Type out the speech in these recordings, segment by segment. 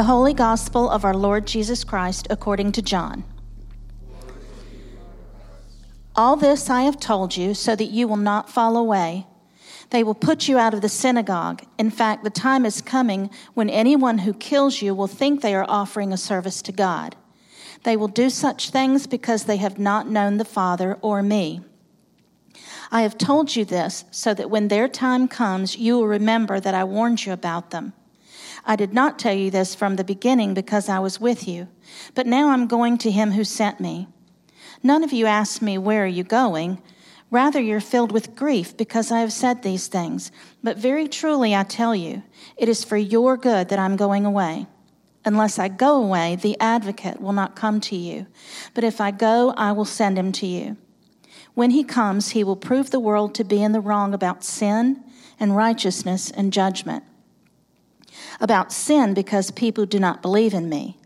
The Holy Gospel of our Lord Jesus Christ according to John. All this I have told you so that you will not fall away. They will put you out of the synagogue. In fact, the time is coming when anyone who kills you will think they are offering a service to God. They will do such things because they have not known the Father or me. I have told you this so that when their time comes, you will remember that I warned you about them. I did not tell you this from the beginning because I was with you, but now I'm going to him who sent me. None of you asked me, Where are you going? Rather, you're filled with grief because I have said these things. But very truly, I tell you, it is for your good that I'm going away. Unless I go away, the advocate will not come to you. But if I go, I will send him to you. When he comes, he will prove the world to be in the wrong about sin and righteousness and judgment about sin because people do not believe in me,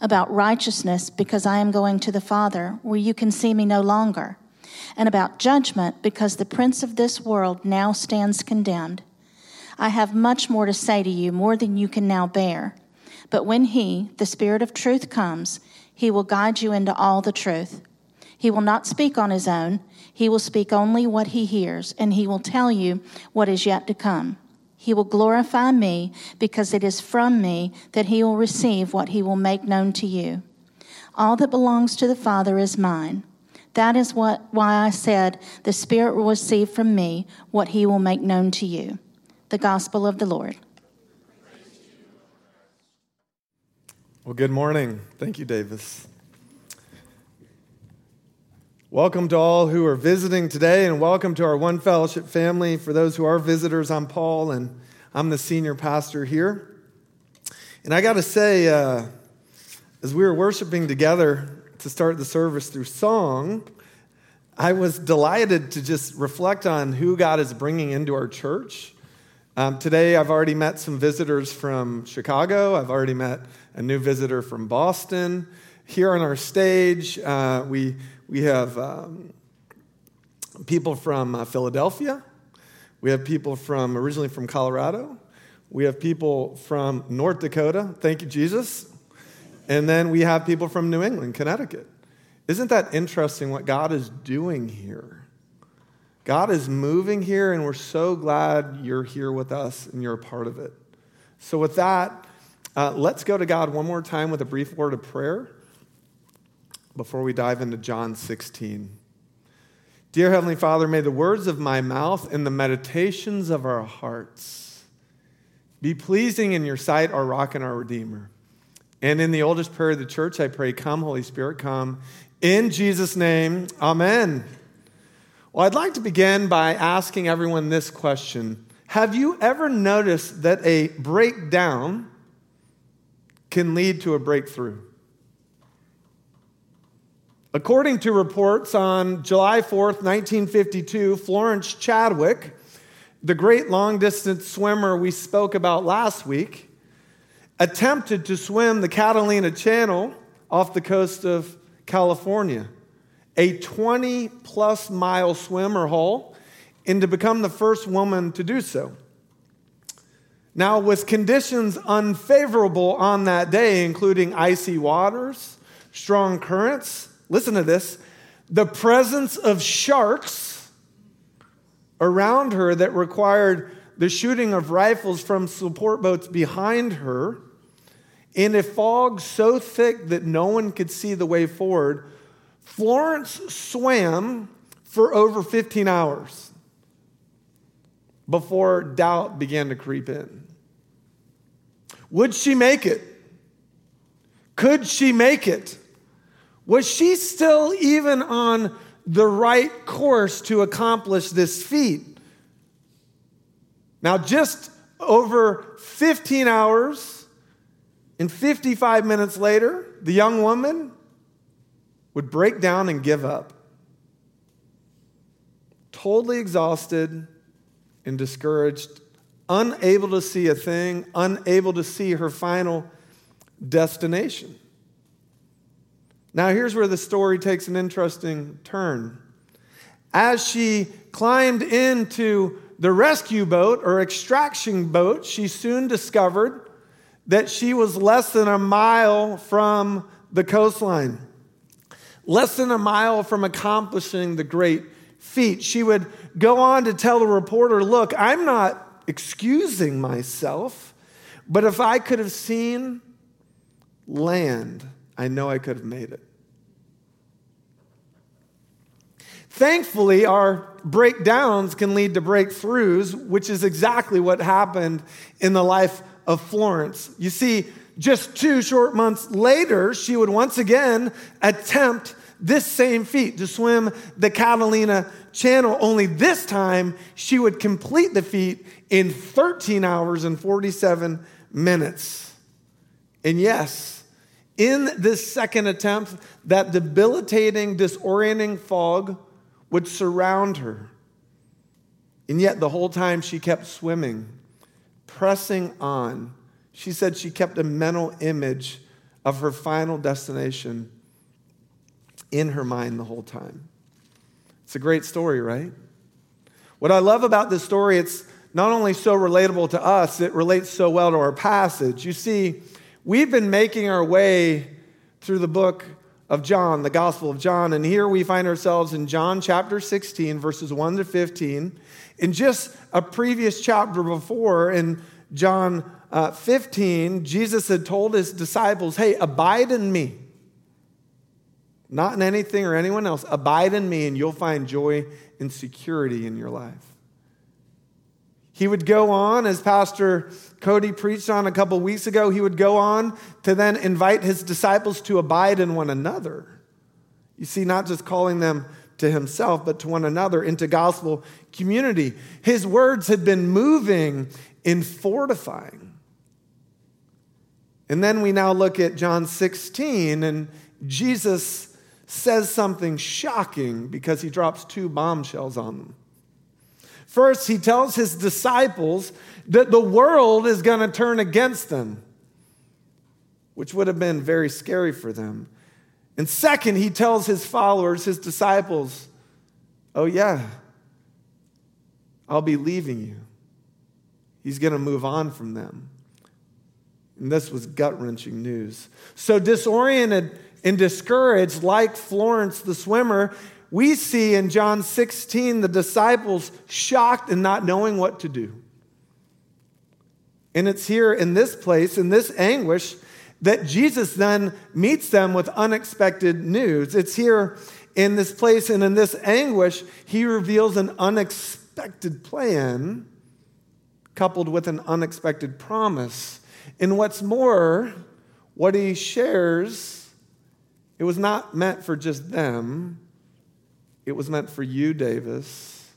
about righteousness because I am going to the Father where you can see me no longer, and about judgment because the prince of this world now stands condemned. I have much more to say to you, more than you can now bear. But when He, the Spirit of truth, comes, He will guide you into all the truth. He will not speak on His own, He will speak only what He hears, and He will tell you what is yet to come. He will glorify me because it is from me that he will receive what he will make known to you. All that belongs to the Father is mine. That is what, why I said, The Spirit will receive from me what he will make known to you. The Gospel of the Lord. Well, good morning. Thank you, Davis. Welcome to all who are visiting today, and welcome to our One Fellowship family. For those who are visitors, I'm Paul, and I'm the senior pastor here. And I got to say, uh, as we were worshiping together to start the service through song, I was delighted to just reflect on who God is bringing into our church. Um, today, I've already met some visitors from Chicago, I've already met a new visitor from Boston. Here on our stage, uh, we we have um, people from uh, Philadelphia. We have people from originally from Colorado. We have people from North Dakota. Thank you, Jesus. And then we have people from New England, Connecticut. Isn't that interesting what God is doing here? God is moving here, and we're so glad you're here with us and you're a part of it. So, with that, uh, let's go to God one more time with a brief word of prayer before we dive into John 16. Dear Heavenly Father, may the words of my mouth and the meditations of our hearts be pleasing in your sight, our rock and our redeemer. And in the oldest prayer of the church, I pray, Come, Holy Spirit, come. In Jesus' name, Amen. Well, I'd like to begin by asking everyone this question Have you ever noticed that a breakdown can lead to a breakthrough? According to reports on July 4th, 1952, Florence Chadwick, the great long distance swimmer we spoke about last week, attempted to swim the Catalina Channel off the coast of California, a 20 plus mile swim or hole, and to become the first woman to do so. Now, with conditions unfavorable on that day, including icy waters, strong currents, listen to this, the presence of sharks around her that required the shooting of rifles from support boats behind her in a fog so thick that no one could see the way forward, Florence swam for over 15 hours before doubt began to creep in. Would she make it? Could she make it? Was she still even on the right course to accomplish this feat? Now, just over 15 hours and 55 minutes later, the young woman would break down and give up. Totally exhausted and discouraged, unable to see a thing, unable to see her final destination. Now, here's where the story takes an interesting turn. As she climbed into the rescue boat or extraction boat, she soon discovered that she was less than a mile from the coastline, less than a mile from accomplishing the great feat. She would go on to tell the reporter, Look, I'm not excusing myself, but if I could have seen land, I know I could have made it. Thankfully, our breakdowns can lead to breakthroughs, which is exactly what happened in the life of Florence. You see, just two short months later, she would once again attempt this same feat to swim the Catalina Channel, only this time she would complete the feat in 13 hours and 47 minutes. And yes, in this second attempt, that debilitating, disorienting fog would surround her. And yet, the whole time she kept swimming, pressing on. She said she kept a mental image of her final destination in her mind the whole time. It's a great story, right? What I love about this story, it's not only so relatable to us, it relates so well to our passage. You see, we've been making our way through the book of John, the Gospel of John. And here we find ourselves in John chapter 16, verses 1 to 15. In just a previous chapter before, in John uh, 15, Jesus had told his disciples, Hey, abide in me. Not in anything or anyone else. Abide in me, and you'll find joy and security in your life. He would go on, as Pastor Cody preached on a couple weeks ago, he would go on to then invite his disciples to abide in one another. You see, not just calling them to himself, but to one another into gospel community. His words had been moving in fortifying. And then we now look at John 16, and Jesus says something shocking because he drops two bombshells on them. First, he tells his disciples that the world is going to turn against them, which would have been very scary for them. And second, he tells his followers, his disciples, oh, yeah, I'll be leaving you. He's going to move on from them. And this was gut wrenching news. So, disoriented and discouraged, like Florence the swimmer, we see in John 16 the disciples shocked and not knowing what to do. And it's here in this place, in this anguish, that Jesus then meets them with unexpected news. It's here in this place and in this anguish, he reveals an unexpected plan coupled with an unexpected promise. And what's more, what he shares, it was not meant for just them, it was meant for you, Davis,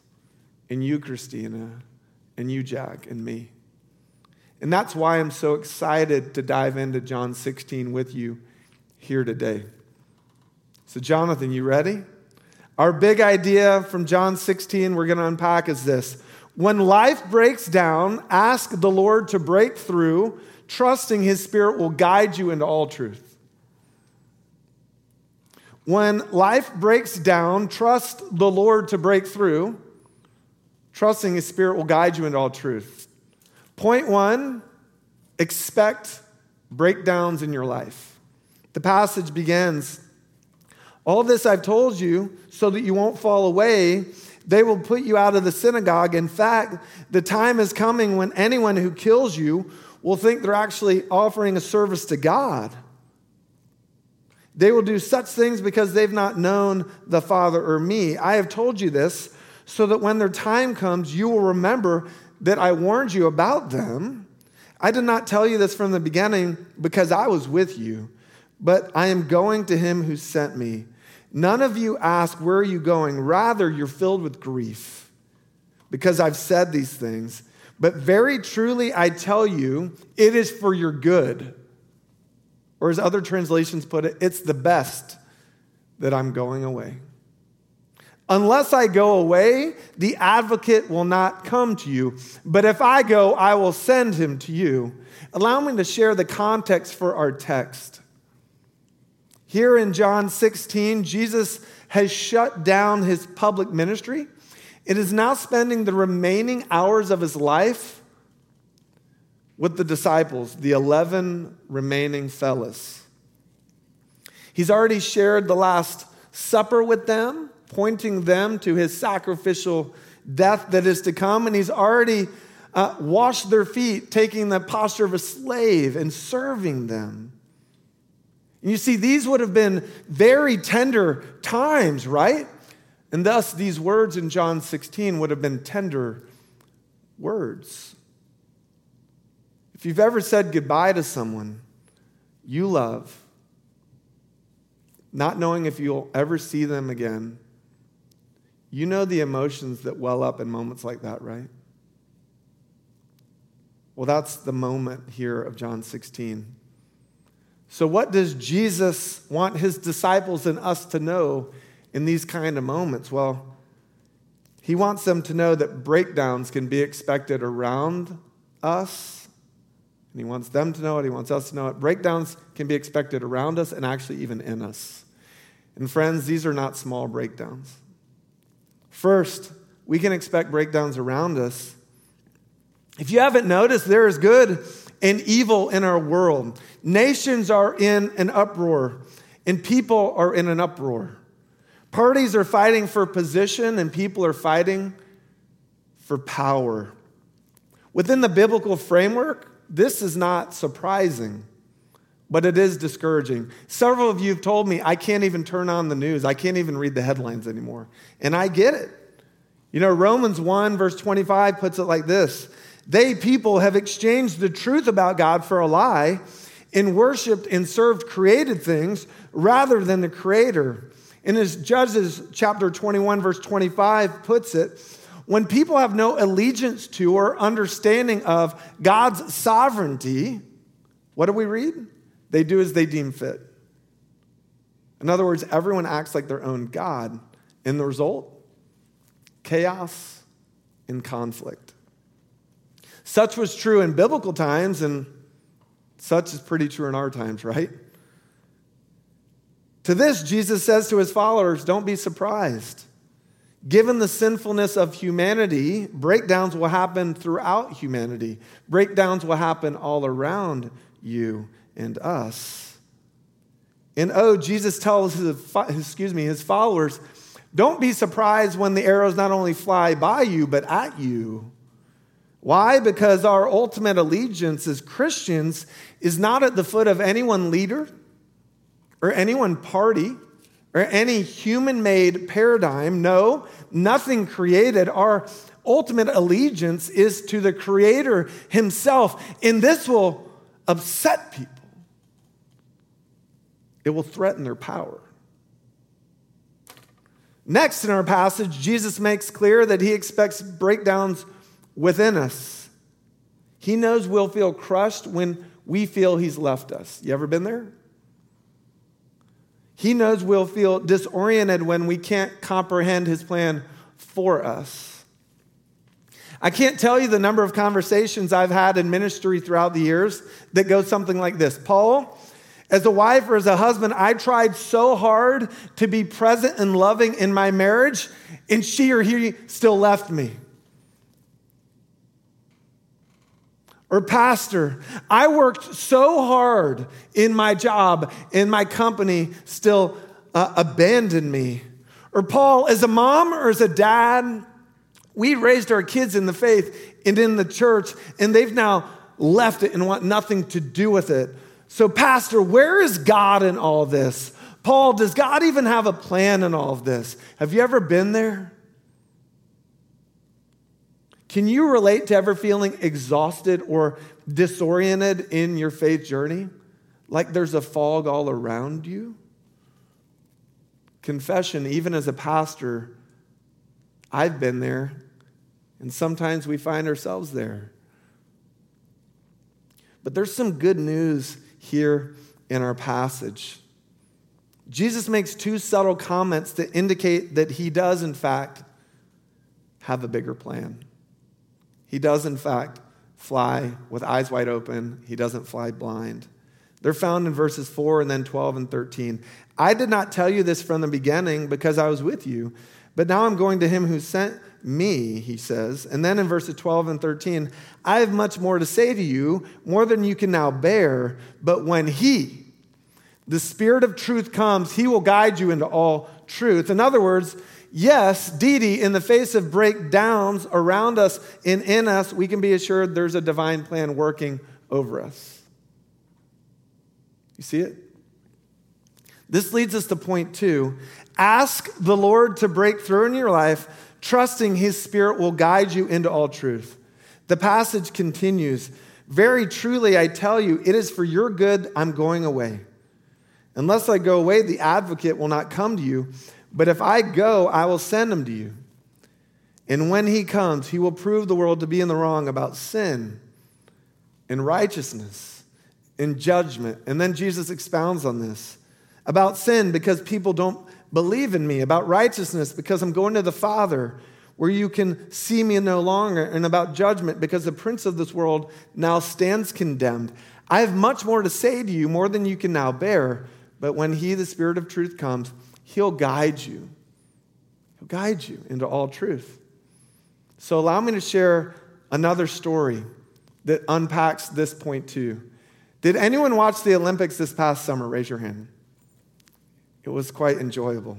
and you, Christina, and you, Jack, and me. And that's why I'm so excited to dive into John 16 with you here today. So, Jonathan, you ready? Our big idea from John 16 we're going to unpack is this When life breaks down, ask the Lord to break through, trusting His Spirit will guide you into all truth. When life breaks down, trust the Lord to break through. Trusting His Spirit will guide you into all truth. Point one expect breakdowns in your life. The passage begins All this I've told you so that you won't fall away. They will put you out of the synagogue. In fact, the time is coming when anyone who kills you will think they're actually offering a service to God. They will do such things because they've not known the Father or me. I have told you this so that when their time comes, you will remember that I warned you about them. I did not tell you this from the beginning because I was with you, but I am going to him who sent me. None of you ask, Where are you going? Rather, you're filled with grief because I've said these things. But very truly, I tell you, it is for your good or as other translations put it, it's the best that I'm going away. Unless I go away, the advocate will not come to you. But if I go, I will send him to you. Allow me to share the context for our text. Here in John 16, Jesus has shut down his public ministry. It is now spending the remaining hours of his life with the disciples, the 11 remaining fellas. He's already shared the Last Supper with them, pointing them to his sacrificial death that is to come, and he's already uh, washed their feet, taking the posture of a slave and serving them. And you see, these would have been very tender times, right? And thus, these words in John 16 would have been tender words. If you've ever said goodbye to someone you love, not knowing if you'll ever see them again, you know the emotions that well up in moments like that, right? Well, that's the moment here of John 16. So, what does Jesus want his disciples and us to know in these kind of moments? Well, he wants them to know that breakdowns can be expected around us. And he wants them to know it. He wants us to know it. Breakdowns can be expected around us and actually even in us. And, friends, these are not small breakdowns. First, we can expect breakdowns around us if you haven't noticed, there is good and evil in our world. Nations are in an uproar, and people are in an uproar. Parties are fighting for position, and people are fighting for power. Within the biblical framework, this is not surprising, but it is discouraging. Several of you have told me I can't even turn on the news, I can't even read the headlines anymore. And I get it. You know, Romans 1, verse 25 puts it like this they, people, have exchanged the truth about God for a lie and worshiped and served created things rather than the Creator. And as Judges chapter 21, verse 25 puts it, when people have no allegiance to or understanding of God's sovereignty, what do we read? They do as they deem fit. In other words, everyone acts like their own God. And the result? Chaos and conflict. Such was true in biblical times, and such is pretty true in our times, right? To this, Jesus says to his followers, Don't be surprised. Given the sinfulness of humanity, breakdowns will happen throughout humanity. Breakdowns will happen all around you and us. And oh, Jesus tells his, excuse me, his followers, don't be surprised when the arrows not only fly by you, but at you. Why? Because our ultimate allegiance as Christians is not at the foot of any one leader or any one party or any human made paradigm. No, nothing created. Our ultimate allegiance is to the Creator Himself. And this will upset people, it will threaten their power. Next in our passage, Jesus makes clear that he expects breakdowns within us. He knows we'll feel crushed when we feel He's left us. You ever been there? He knows we'll feel disoriented when we can't comprehend His plan for us. I can't tell you the number of conversations I've had in ministry throughout the years that go something like this Paul, as a wife or as a husband, I tried so hard to be present and loving in my marriage, and she or he still left me. Or, Pastor, I worked so hard in my job, and my company still uh, abandoned me. Or, Paul, as a mom or as a dad, we raised our kids in the faith and in the church, and they've now left it and want nothing to do with it. So, Pastor, where is God in all this? Paul, does God even have a plan in all of this? Have you ever been there? Can you relate to ever feeling exhausted or disoriented in your faith journey? Like there's a fog all around you? Confession, even as a pastor, I've been there, and sometimes we find ourselves there. But there's some good news here in our passage. Jesus makes two subtle comments that indicate that he does, in fact, have a bigger plan. He does, in fact, fly with eyes wide open. He doesn't fly blind. They're found in verses 4 and then 12 and 13. I did not tell you this from the beginning because I was with you, but now I'm going to him who sent me, he says. And then in verses 12 and 13, I have much more to say to you, more than you can now bear. But when he, the Spirit of truth, comes, he will guide you into all truth. In other words, yes, Dee in the face of breakdowns around us and in us, we can be assured there's a divine plan working over us. You see it? This leads us to point two. Ask the Lord to break through in your life trusting his spirit will guide you into all truth. The passage continues Very truly, I tell you, it is for your good I'm going away. Unless I go away, the advocate will not come to you, but if I go, I will send him to you. And when he comes, he will prove the world to be in the wrong about sin and righteousness and judgment. And then Jesus expounds on this about sin because people don't believe in me, about righteousness because I'm going to the Father where you can see me no longer, and about judgment because the prince of this world now stands condemned. I have much more to say to you, more than you can now bear, but when he, the Spirit of truth, comes, he'll guide you. He'll guide you into all truth. So allow me to share another story that unpacks this point too. Did anyone watch the Olympics this past summer? Raise your hand. It was quite enjoyable.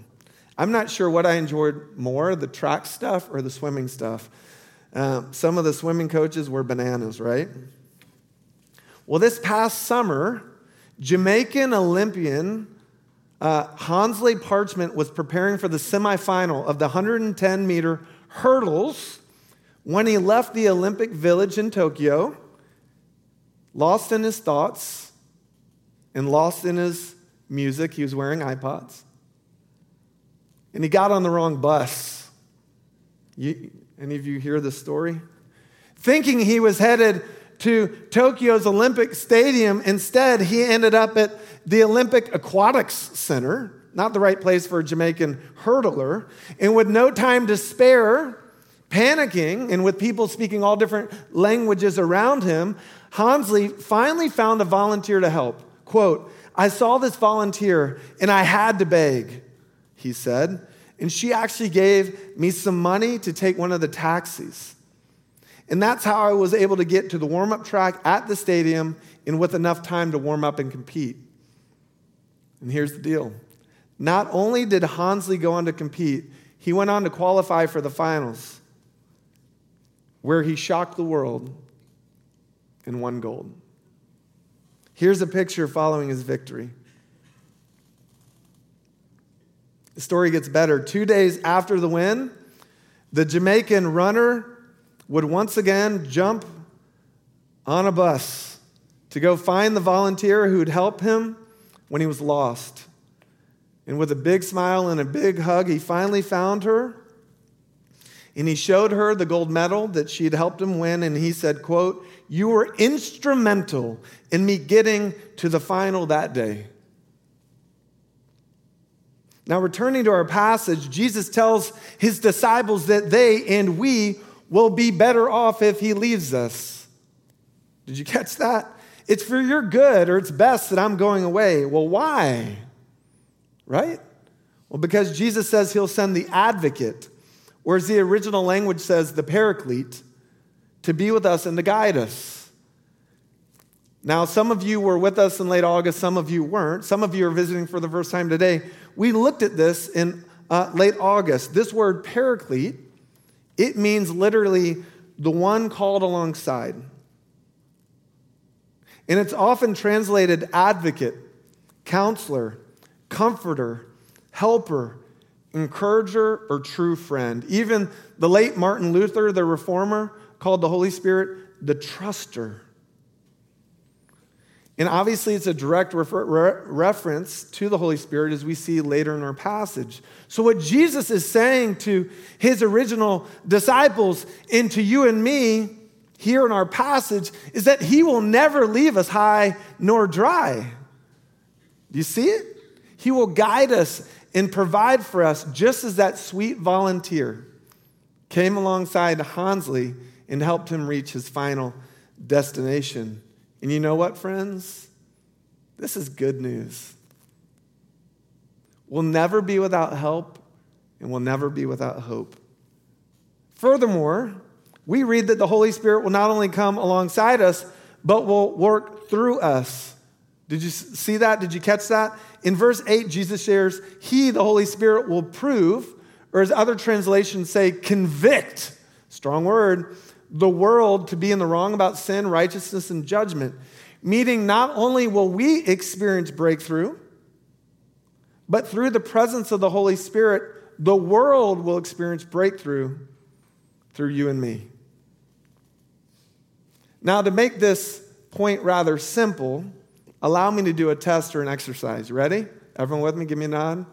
I'm not sure what I enjoyed more the track stuff or the swimming stuff. Uh, some of the swimming coaches were bananas, right? Well, this past summer, Jamaican Olympian uh, Hansley Parchment was preparing for the semifinal of the 110 meter hurdles when he left the Olympic Village in Tokyo, lost in his thoughts and lost in his music. He was wearing iPods. And he got on the wrong bus. You, any of you hear this story? Thinking he was headed to Tokyo's Olympic Stadium, instead, he ended up at the Olympic Aquatics Center, not the right place for a Jamaican hurdler. And with no time to spare, panicking, and with people speaking all different languages around him, Hansley finally found a volunteer to help. Quote, I saw this volunteer and I had to beg, he said. And she actually gave me some money to take one of the taxis. And that's how I was able to get to the warm up track at the stadium and with enough time to warm up and compete. And here's the deal not only did Hansley go on to compete, he went on to qualify for the finals, where he shocked the world and won gold. Here's a picture following his victory. The story gets better. Two days after the win, the Jamaican runner would once again jump on a bus to go find the volunteer who'd help him when he was lost. And with a big smile and a big hug, he finally found her. And he showed her the gold medal that she'd helped him win. And he said, quote, you were instrumental in me getting to the final that day. Now, returning to our passage, Jesus tells his disciples that they and we will be better off if he leaves us. Did you catch that? It's for your good or it's best that I'm going away. Well, why? Right? Well, because Jesus says he'll send the advocate, or as the original language says, the paraclete to be with us and to guide us. Now, some of you were with us in late August, some of you weren't. Some of you are visiting for the first time today. We looked at this in uh, late August. This word paraclete, it means literally the one called alongside. And it's often translated advocate, counselor, comforter, helper, encourager, or true friend. Even the late Martin Luther, the reformer, called the Holy Spirit the Tröster. And obviously, it's a direct refer- re- reference to the Holy Spirit as we see later in our passage. So, what Jesus is saying to his original disciples and to you and me here in our passage is that he will never leave us high nor dry. Do you see it? He will guide us and provide for us just as that sweet volunteer came alongside Hansley and helped him reach his final destination. And you know what, friends? This is good news. We'll never be without help, and we'll never be without hope. Furthermore, we read that the Holy Spirit will not only come alongside us, but will work through us. Did you see that? Did you catch that? In verse 8, Jesus shares, He, the Holy Spirit, will prove, or as other translations say, convict, strong word, the world to be in the wrong about sin, righteousness, and judgment. Meaning, not only will we experience breakthrough, but through the presence of the Holy Spirit, the world will experience breakthrough through you and me. Now, to make this point rather simple, allow me to do a test or an exercise. Ready? Everyone with me? Give me a nod.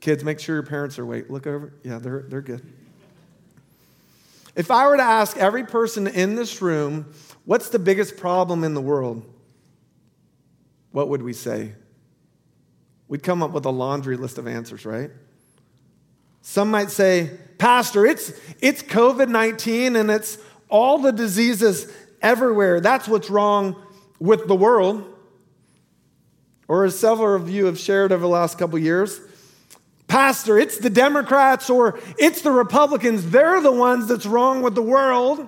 Kids, make sure your parents are awake. Look over. Yeah, they're, they're good. If I were to ask every person in this room, what's the biggest problem in the world? What would we say? We'd come up with a laundry list of answers, right? Some might say, Pastor, it's, it's COVID 19 and it's all the diseases everywhere. That's what's wrong with the world. Or as several of you have shared over the last couple years, Pastor, it's the Democrats or it's the Republicans. They're the ones that's wrong with the world.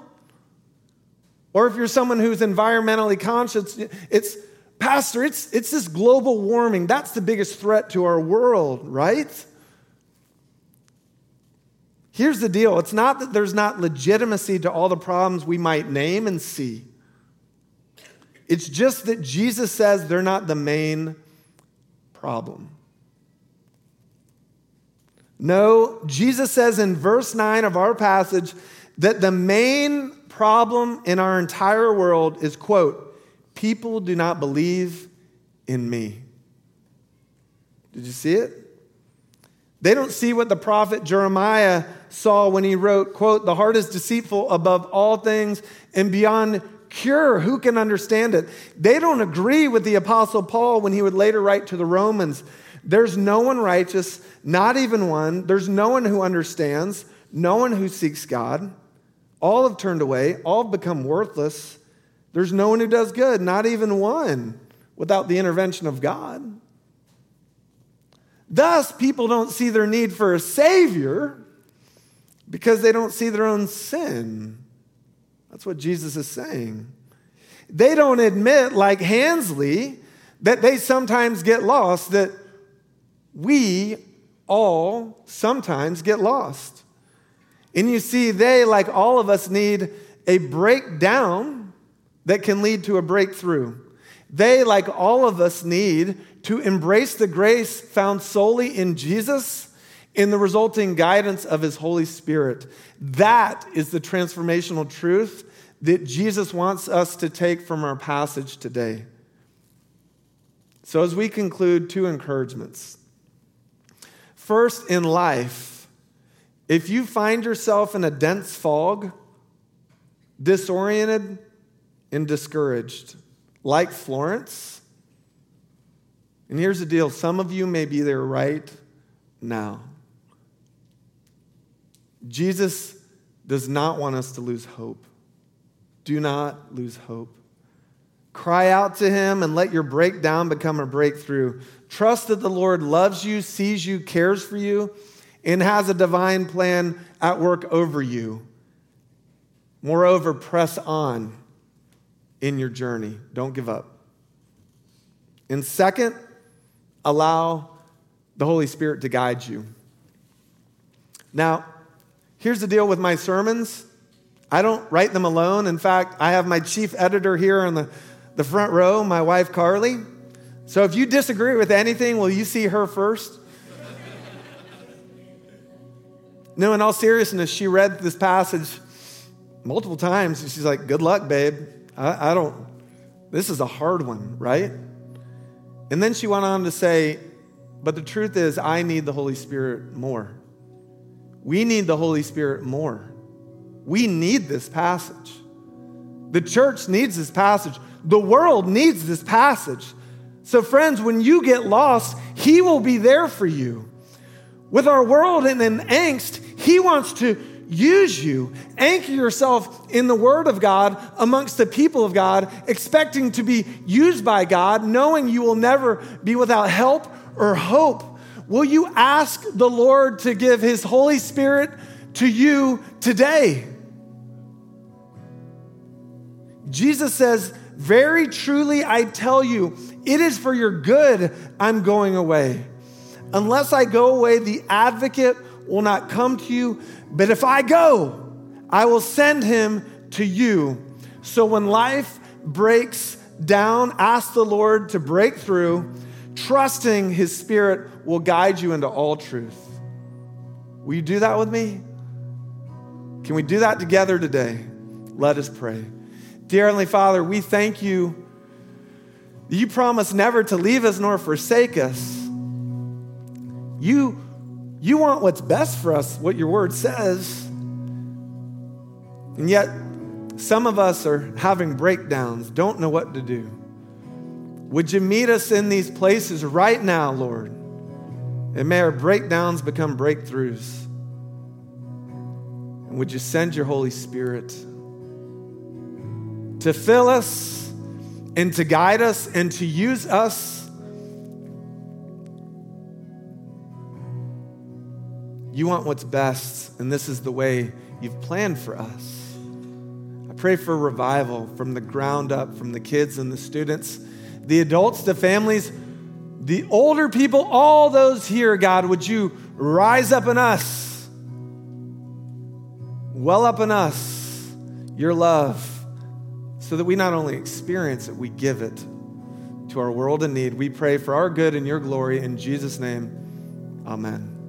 Or if you're someone who's environmentally conscious, it's, Pastor, it's, it's this global warming. That's the biggest threat to our world, right? Here's the deal it's not that there's not legitimacy to all the problems we might name and see, it's just that Jesus says they're not the main problem. No, Jesus says in verse 9 of our passage that the main problem in our entire world is, quote, people do not believe in me. Did you see it? They don't see what the prophet Jeremiah saw when he wrote, quote, the heart is deceitful above all things and beyond cure. Who can understand it? They don't agree with the apostle Paul when he would later write to the Romans, there's no one righteous, not even one. There's no one who understands, no one who seeks God. All have turned away, all have become worthless. There's no one who does good, not even one, without the intervention of God. Thus, people don't see their need for a Savior because they don't see their own sin. That's what Jesus is saying. They don't admit, like Hansley, that they sometimes get lost, that we all sometimes get lost. And you see, they, like all of us, need a breakdown that can lead to a breakthrough. They, like all of us, need to embrace the grace found solely in Jesus in the resulting guidance of his Holy Spirit. That is the transformational truth that Jesus wants us to take from our passage today. So, as we conclude, two encouragements. First, in life, if you find yourself in a dense fog, disoriented and discouraged, like Florence, and here's the deal some of you may be there right now. Jesus does not want us to lose hope. Do not lose hope. Cry out to him and let your breakdown become a breakthrough. Trust that the Lord loves you, sees you, cares for you, and has a divine plan at work over you. Moreover, press on in your journey. Don't give up. And second, allow the Holy Spirit to guide you. Now, Here's the deal with my sermons I don't write them alone. In fact, I have my chief editor here in the, the front row, my wife Carly. So if you disagree with anything, will you see her first? no, in all seriousness, she read this passage multiple times and she's like, Good luck, babe. I, I don't, this is a hard one, right? And then she went on to say, But the truth is, I need the Holy Spirit more. We need the Holy Spirit more. We need this passage. The church needs this passage. The world needs this passage. So, friends, when you get lost, He will be there for you. With our world in an angst, He wants to use you. Anchor yourself in the Word of God amongst the people of God, expecting to be used by God, knowing you will never be without help or hope. Will you ask the Lord to give His Holy Spirit to you today? Jesus says, Very truly I tell you, it is for your good I'm going away. Unless I go away, the advocate will not come to you. But if I go, I will send him to you. So when life breaks down, ask the Lord to break through, trusting his spirit will guide you into all truth. Will you do that with me? Can we do that together today? Let us pray. Dear Heavenly Father, we thank you you promise never to leave us nor forsake us. You, you want what's best for us, what your word says. And yet, some of us are having breakdowns, don't know what to do. Would you meet us in these places right now, Lord? And may our breakdowns become breakthroughs. And would you send your Holy Spirit to fill us and to guide us and to use us? You want what's best, and this is the way you've planned for us. I pray for revival from the ground up, from the kids and the students, the adults, the families, the older people, all those here, God, would you rise up in us? well up in us your love so that we not only experience it, we give it to our world in need. We pray for our good and your glory. In Jesus' name, amen.